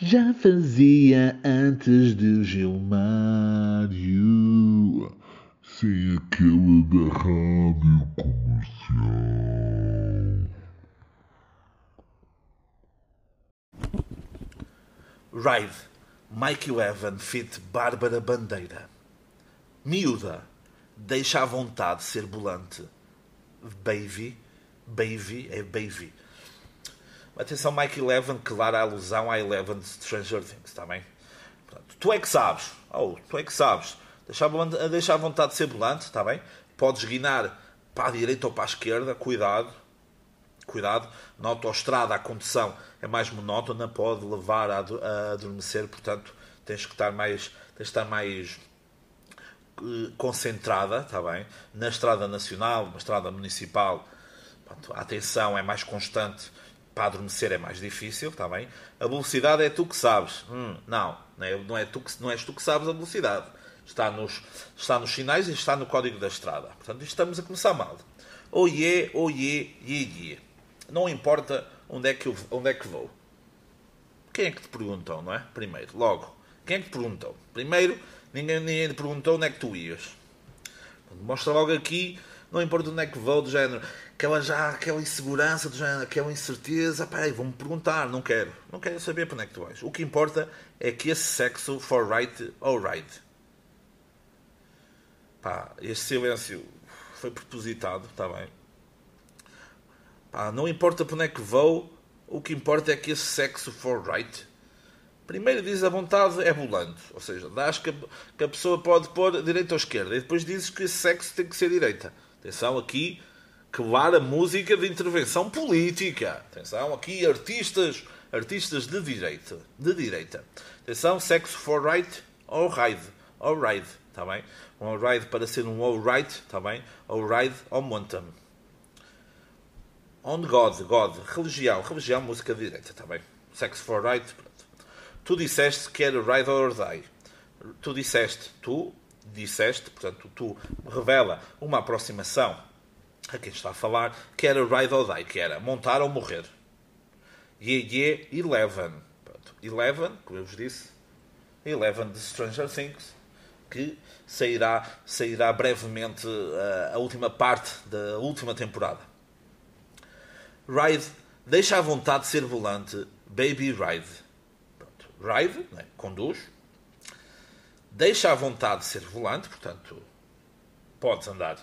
Já fazia antes de Gilmário, sem aquela da rádio comercial. Ride, Mike Eleven fit Bárbara Bandeira. Miúda, deixa à vontade ser bolante. Baby, baby, é baby. Atenção, Mike Eleven, clara alusão à Eleven de Stranger Things, está bem? Portanto, tu é que sabes, oh, tu é que sabes. Deixa, a- vontade de ser bolante, está bem? Podes guinar para a direita ou para a esquerda, cuidado. Cuidado, na autoestrada a condução é mais monótona, pode levar a, a adormecer, portanto tens que estar mais, tens de estar mais eh, concentrada, está bem? Na estrada nacional, na estrada municipal, a atenção é mais constante, para adormecer é mais difícil, está bem? A velocidade é tu que sabes. Hum, não, não, é, não, é tu que, não és tu que sabes a velocidade. Está nos, está nos sinais e está no código da estrada. Portanto, estamos a começar mal. Oiê, oiê, iê. Não importa onde é, que eu, onde é que vou. Quem é que te perguntou, não é? Primeiro, logo. Quem é que te perguntou? Primeiro, ninguém, ninguém te perguntou onde é que tu ias. Mostra logo aqui, não importa onde é que vou, do género, aquela já, aquela insegurança, do género, aquela incerteza, peraí, vão-me perguntar, não quero, não quero saber para onde é que tu vais. O que importa é que esse sexo for right or right. Pá, este silêncio foi propositado, está bem. Pá, não importa para onde é que vou, o que importa é que esse sexo for right. Primeiro diz a vontade é volante, ou seja, dás que a, que a pessoa pode pôr direita ou esquerda, e depois dizes que esse sexo tem que ser direita. Atenção aqui, clara música de intervenção política. Atenção aqui, artistas, artistas de direita, de direita. Atenção, sexo for right ou ride, está bem? Um ride para ser um all right, está bem? Ride ou mountain. On God, God, religião, religião, música de direita, está bem? Sex for right, pronto. Tu disseste que era ride or die. Tu disseste, tu disseste, portanto, tu revela uma aproximação a quem está a falar, que era ride or die, que era montar ou morrer. Ye, ye, Eleven. Pronto. Eleven, como eu vos disse, Eleven de Stranger Things, que sairá, sairá brevemente uh, a última parte da última temporada. Ride, deixa à vontade de ser volante, Baby Ride. Pronto. Ride, né, conduz. Deixa à vontade de ser volante, portanto, podes andar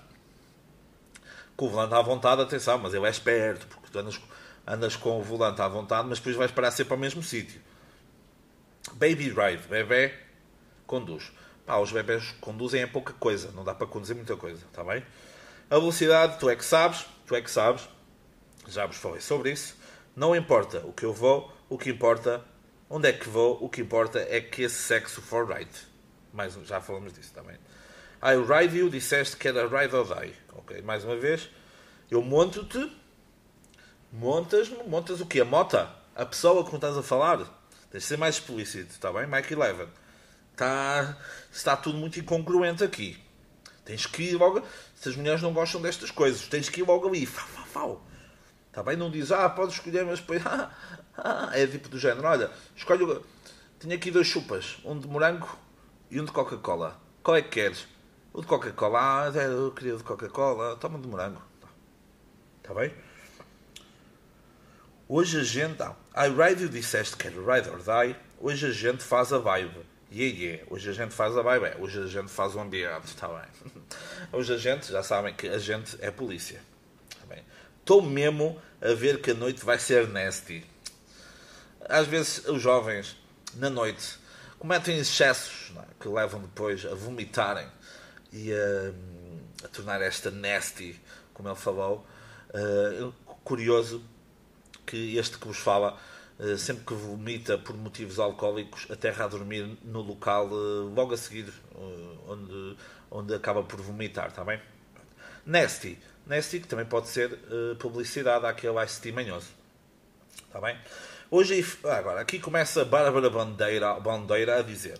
com o volante à vontade, atenção, mas ele é esperto, porque tu andas, andas com o volante à vontade, mas depois vais parar sempre ao mesmo sítio. Baby Ride, bebê, conduz. Pá, os bebés conduzem é pouca coisa, não dá para conduzir muita coisa, está bem? A velocidade, tu é que sabes, tu é que sabes, já vos falei sobre isso. Não importa o que eu vou, o que importa, onde é que vou, o que importa é que esse sexo for right. Mais, já falamos disso também. I ride you, disseste que era ride or die. Ok, mais uma vez, eu monto-te, montas-me, montas o quê? A mota? A pessoa com que estás a falar? Tens de ser mais explícito, está bem? Mike Eleven. Está, está tudo muito incongruente aqui. Tens que ir logo. Se as mulheres não gostam destas coisas, tens que ir logo ali. Fau, fau, fau. Está bem? Não diz, ah, podes escolher, mas depois. Ah, ah, é tipo do género, olha, escolhe. Tenho aqui dois chupas, um de morango e um de Coca-Cola. Qual é que queres? O de Coca-Cola. Ah, eu queria o de Coca-Cola. Toma de morango. Está bem? Hoje a gente. Ah, I ride you disseste que era ride or die. Hoje a gente faz a vibe. Yeah, yeah. Hoje a gente faz a vibe. É. Hoje a gente faz o ambiente. Está bem. Hoje a gente, já sabem que a gente é polícia. Bem? Estou mesmo a ver que a noite vai ser nasty. Às vezes os jovens, na noite, cometem excessos é? que levam depois a vomitarem e a, a tornar esta nasty, como ele falou. Uh, curioso que este que vos fala, uh, sempre que vomita por motivos alcoólicos, aterra a dormir no local uh, logo a seguir onde, onde acaba por vomitar, está bem? Nasty. Nasty, que também pode ser publicidade àquele ICT manhoso. Está bem? Hoje, agora, aqui começa a Bárbara Bandeira, Bandeira a dizer: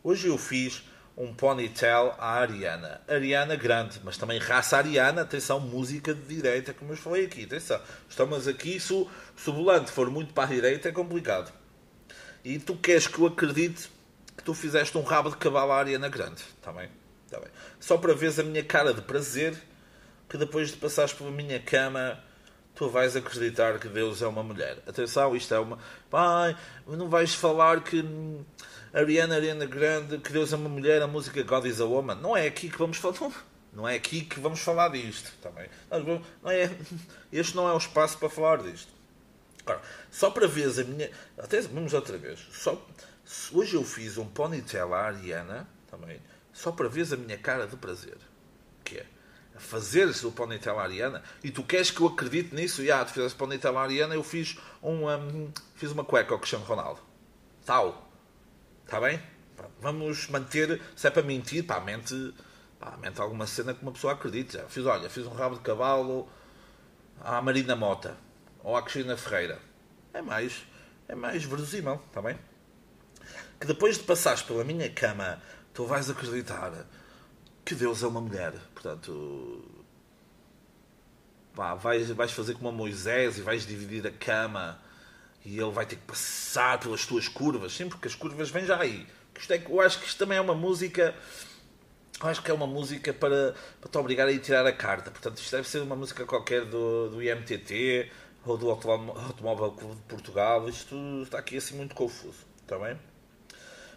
Hoje eu fiz um ponytail à Ariana. Ariana grande, mas também raça ariana. Atenção, música de direita, como eu falei aqui. Atenção, estamos aqui. Se o, se o volante for muito para a direita, é complicado. E tu queres que eu acredite que tu fizeste um rabo de cavalo à Ariana Grande. Está bem? Está bem. Só para veres a minha cara de prazer que depois de passares pela minha cama tu vais acreditar que Deus é uma mulher. Atenção, isto é uma. Pai, não vais falar que Ariana, Ariana Grande, que Deus é uma mulher, a música God is a Woman. Não é aqui que vamos falar. Não é aqui que vamos falar disto. Também. Não é, este não é o espaço para falar disto. Agora, só para veres a minha. Até vamos outra vez. Só, hoje eu fiz um ponytail à Ariana, também, só para veres a minha cara de prazer. A fazer-se o ponytail Ariana e tu queres que eu acredite nisso? E ah, tu fizeste ponytail Ariana, eu fiz, um, um, fiz uma cueca ao Cristiano Ronaldo. Tal. Está bem? Vamos manter, se é para mentir, pá, mente, pá, mente alguma cena que uma pessoa acredite. Já fiz, olha, fiz um rabo de cavalo à Marina Mota ou à Cristina Ferreira. É mais, é mais verosímil, está bem? Que depois de passares pela minha cama, tu vais acreditar que Deus é uma mulher. Portanto, pá, vais, vais fazer como a Moisés e vais dividir a cama e ele vai ter que passar pelas tuas curvas, sim, porque as curvas vêm já aí. Isto é, eu acho que isto também é uma música. Eu acho que é uma música para, para te obrigar a ir tirar a carta. Portanto, isto deve ser uma música qualquer do, do IMTT ou do Automóvel Clube de Portugal. Isto está aqui assim muito confuso. Está bem?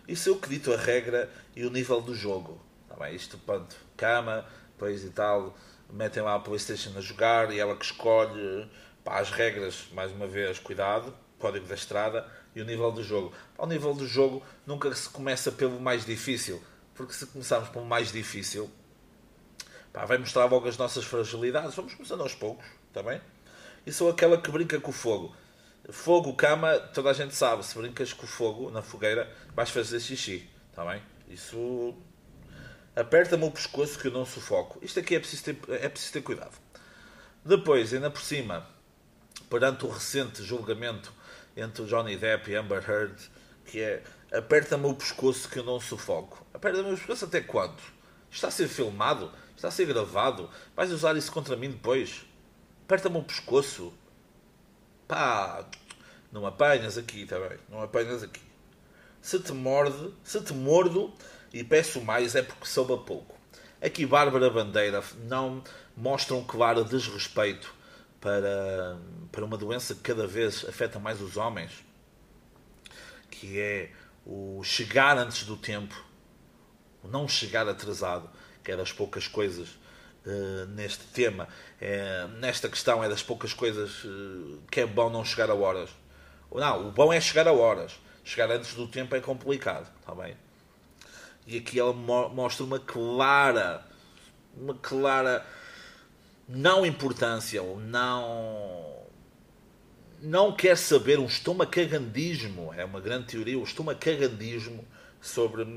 Isso é o que dito a regra e o nível do jogo. Bem? Isto, pronto, cama, depois e tal, metem lá a Playstation a jogar e ela que escolhe pá, as regras, mais uma vez, cuidado, código da estrada e o nível do jogo. Ao nível do jogo nunca se começa pelo mais difícil, porque se começarmos pelo mais difícil, pá, vai mostrar logo as nossas fragilidades. Vamos começando aos poucos, está bem? E sou aquela que brinca com o fogo. Fogo, cama, toda a gente sabe. Se brincas com o fogo na fogueira, vais fazer xixi, está bem? Isso Aperta-me o pescoço que eu não sufoco. Isto aqui é preciso ter, é preciso ter cuidado. Depois, ainda por cima, perante o recente julgamento entre o Johnny Depp e Amber Heard, que é aperta-me o pescoço que eu não sufoco. Aperta-me o pescoço até quando? Está a ser filmado? Está a ser gravado? Vais usar isso contra mim depois? Aperta-me o pescoço. Pá, não apanhas aqui, tá bem? Não apanhas aqui. Se te morde, se te mordo, e peço mais é porque soube a pouco. Aqui Bárbara Bandeira não mostra um claro desrespeito para, para uma doença que cada vez afeta mais os homens, que é o chegar antes do tempo, o não chegar atrasado, que é das poucas coisas uh, neste tema. É, nesta questão é das poucas coisas uh, que é bom não chegar a horas. Não, o bom é chegar a horas. Chegar antes do tempo é complicado, está bem? E aqui ela mostra uma clara, uma clara não importância ou não não quer saber um estomacagandismo, é uma grande teoria, o estomacagandismo sobre,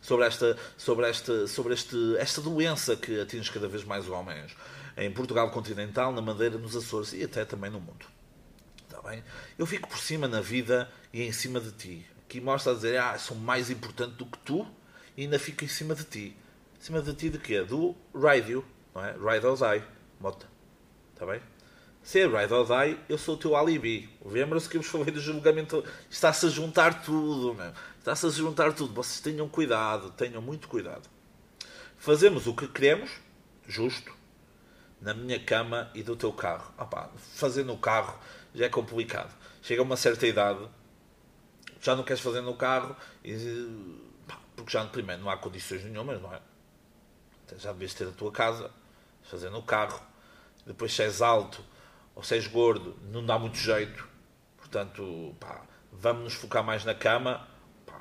sobre, esta, sobre, esta, sobre este, esta doença que atinge cada vez mais homens em Portugal continental, na Madeira, nos Açores e até também no mundo. Está bem? Eu fico por cima na vida e em cima de ti. Aqui mostra a dizer, ah, sou mais importante do que tu e ainda fico em cima de ti. Em cima de ti de quê? Do Ride não é? Ride or Die, mota. Está bem? Se é Ride or Die, eu sou o teu alibi. Lembra-se que eu vos falei do julgamento. Está-se a juntar tudo, meu. Está-se a juntar tudo. Vocês tenham cuidado, tenham muito cuidado. Fazemos o que queremos, justo, na minha cama e do teu carro. Opa, fazer no carro já é complicado. Chega a uma certa idade, já não queres fazer no carro e porque já, primeiro, não há condições nenhumas, não é? Então, já devias ter a tua casa, fazer no carro. Depois, se és alto ou se és gordo, não dá muito jeito. Portanto, pá, vamos nos focar mais na cama pá,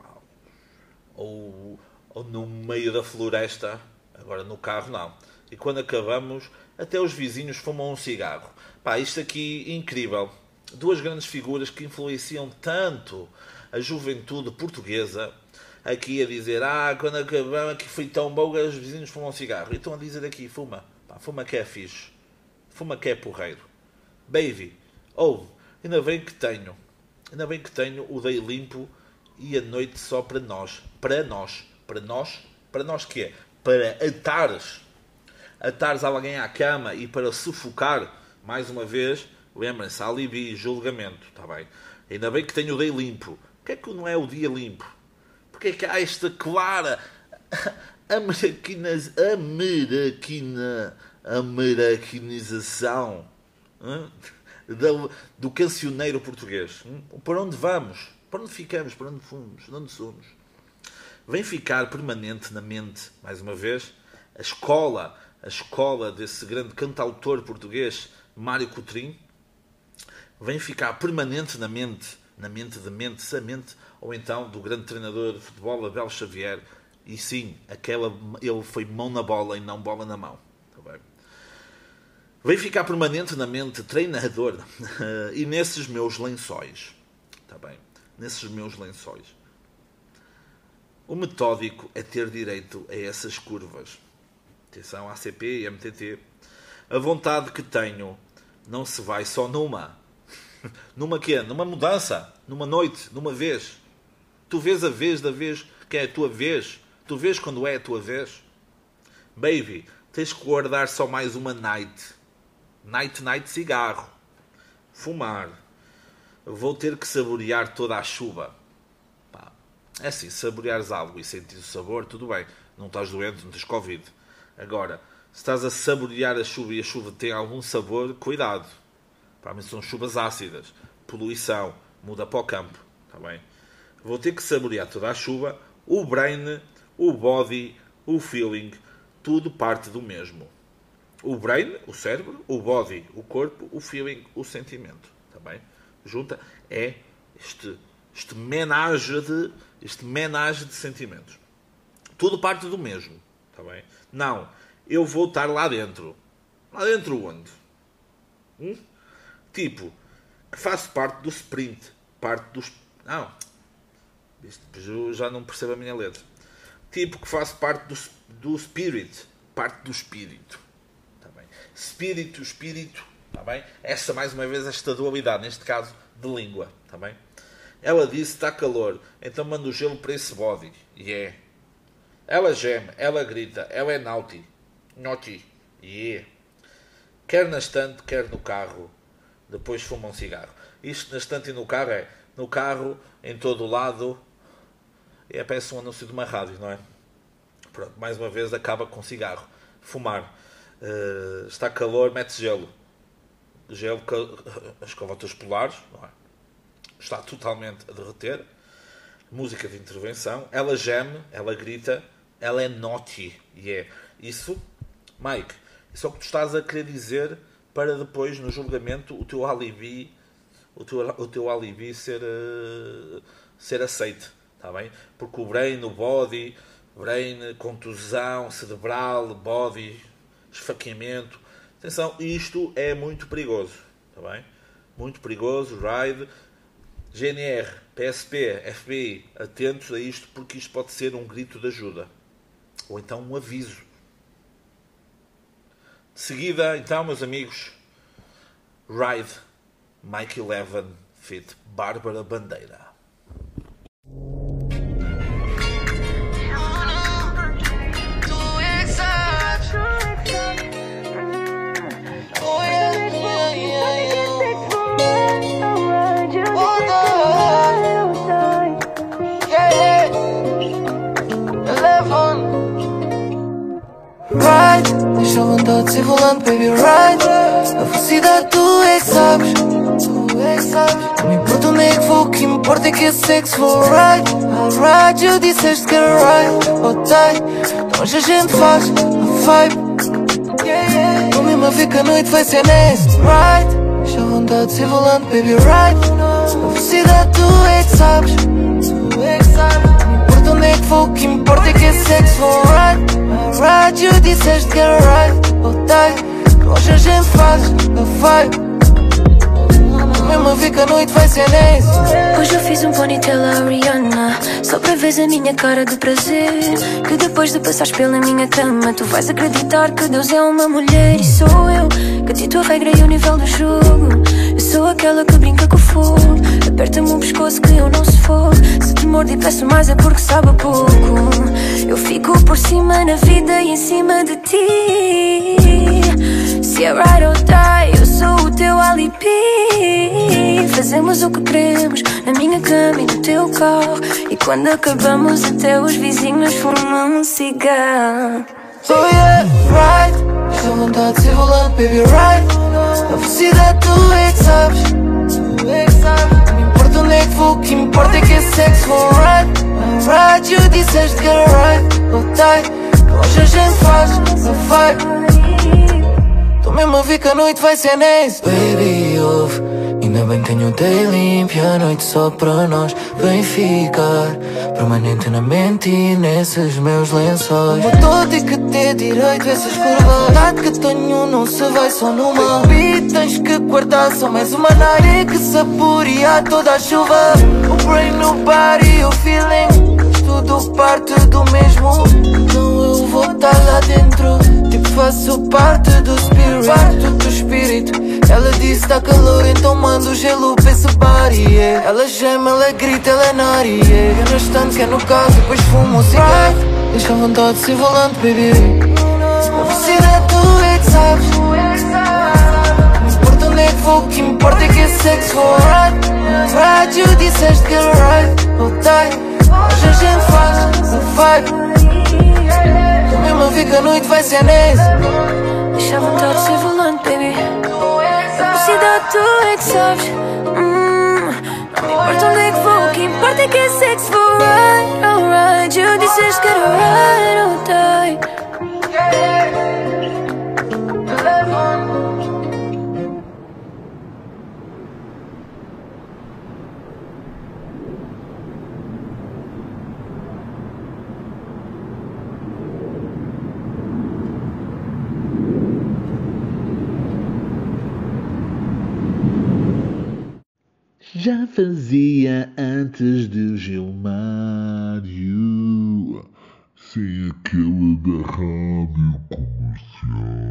ou, ou no meio da floresta. Agora, no carro, não. E quando acabamos, até os vizinhos fumam um cigarro. Pá, isto aqui incrível. Duas grandes figuras que influenciam tanto a juventude portuguesa aqui a dizer, ah, quando acabamos aqui foi tão bom que os vizinhos fumam cigarro. E estão a dizer aqui, fuma, pá, fuma que é fixe, fuma que é porreiro. Baby, ouve, ainda bem que tenho, ainda bem que tenho o day limpo e a noite só para nós, para nós, para nós, para nós que é? Para atares, atares alguém à cama e para sufocar, mais uma vez, lembrem-se, alibi, julgamento, está bem? Ainda bem que tenho o day limpo, Porquê é que não é o dia limpo? Porquê é que há esta clara americaniz, americana, americanização hum, do, do cancioneiro português? Hum? Para onde vamos? Para onde ficamos? Para onde fomos? De onde somos? Vem ficar permanente na mente, mais uma vez, a escola, a escola desse grande cantautor português, Mário Coutrinho, vem ficar permanente na mente, na mente de mente a mente, ou então do grande treinador de futebol, Abel Xavier, e sim, aquela, ele foi mão na bola e não bola na mão. Tá bem? Vem ficar permanente na mente, treinador, e nesses meus lençóis. Tá bem? Nesses meus lençóis. O metódico é ter direito a essas curvas. Atenção, ACP e MTT. A vontade que tenho não se vai só numa. Numa quê? Numa mudança. Numa noite. Numa vez. Tu vês a vez da vez que é a tua vez. Tu vês quando é a tua vez. Baby, tens que guardar só mais uma night. Night, night, cigarro. Fumar. Vou ter que saborear toda a chuva. Pá. É assim, saboreares algo e sentir o sabor, tudo bem. Não estás doente, não tens Covid. Agora, se estás a saborear a chuva e a chuva tem algum sabor, cuidado. Mim são chuvas ácidas, poluição, muda para o campo. Está bem? Vou ter que saborear toda a chuva, o brain, o body, o feeling, tudo parte do mesmo. O brain, o cérebro, o body, o corpo, o feeling, o sentimento. Está bem? Junta é este, este menage de este menage de sentimentos. Tudo parte do mesmo. Está bem? Não, eu vou estar lá dentro. Lá dentro onde? Hum? Tipo, que faço parte do sprint, parte dos. Não. Eu já não percebo a minha letra. Tipo, que faço parte do, do spirit, parte do espírito. Tá bem? Espírito, espírito. Tá bem? Essa, mais uma vez, esta dualidade, neste caso, de língua. Tá bem? Ela disse: está calor, então manda o gelo para esse body. E yeah. é. Ela geme, ela grita, ela é naughty. Naughty. Yeah. Quer na estante, quer no carro. Depois fuma um cigarro. Isto na estante e no carro é no carro, em todo o lado. É, parece um anúncio de uma rádio, não é? Pronto, mais uma vez acaba com cigarro. Fumar. Uh, está calor, mete gelo. Gelo, as covatas polares, não é? Está totalmente a derreter. Música de intervenção. Ela geme, ela grita, ela é naughty. E yeah. é isso, Mike, isso é o que tu estás a querer dizer para depois, no julgamento, o teu alibi, o teu, o teu alibi ser, uh, ser aceito. Está bem? Porque o brain, o body, brain, contusão cerebral, body, esfaqueamento. Atenção, isto é muito perigoso. Está bem? Muito perigoso. Ride. GNR, PSP, FBI, atentos a isto porque isto pode ser um grito de ajuda ou então um aviso. De seguida, então, meus amigos, Ride Mike Eleven Fit Bárbara Bandeira. Vontade de ser volante, baby, ride A velocidade é Tu é que sabes. Não me importa onde é que vou, o que importa é que esse sexo for ride ride, eu disseste que era ride Oh, então hoje a gente faz a vibe. Estou mesmo a ver que a noite vai ser Ride, deixa a vontade de ser baby, ride A velocidade tu é que sabes. Tu é que sabes É que importa é que esse sexo I'll ride, you Que hoje a gente faz a vibe mesmo a ver que a noite vai ser nice. Hoje eu fiz um ponytail a Rihanna Só para ver a minha cara de prazer. Que depois de passares pela minha cama Tu vais acreditar que Deus é uma mulher E sou eu que dito a regra e o nível do jogo Eu sou aquela que brinca com o fogo Aperta-me o pescoço que eu não se for Se te mordo e peço mais é porque sabe pouco Eu fico por cima na vida e em cima de ti Se é right or die, eu sou o teu alibi. Fazemos o que queremos na minha cama e no teu carro. E quando acabamos, até os vizinhos fumam um cigarro. Oh yeah, right Vontade de ser volante, baby, right. A velocidade tu é que sabes Não importa onde é que vou, o que importa é que é sexo for right Right, you disseste que era right. Oh, tight Que hoje a gente faz, não vai. Tô mesmo a ver que a noite vai ser nice Baby, Ainda bem que tenho day limpo e a noite só para nós. Vem ficar permanente na mente e nesses meus lençóis. Uma dor tem que ter direito a essas curvas. Nada que tenho não se vai só numa Baby, tens que guardar só mais uma night Que saborear toda a chuva. O brain, o body, o feeling Tudo parte do mesmo. Então eu vou estar lá dentro Tipo faço parte do spirit Parte do espírito ela disse tá calor, então manda o gelo pra esse body, yeah. Ela gema, ela grita, ela é nari, yeah. Eu no estante, que é no carro, depois fumo um cigarro Deixa a vontade de ser volante, baby. A velocidade tu é que sabes Não importa onde é que vou, o que importa é que é sexo alright? Right, you disseste que era right, oh die Hoje a gente faz, não vai Tô mesmo a ver que a noite vai ser nesse. Deixa a vontade de ser volante, baby é que vou, o que importa é que é sexo for right, alright You disseste que era right, alright já fazia antes de Gilmário, sem aquela da rádio comercial.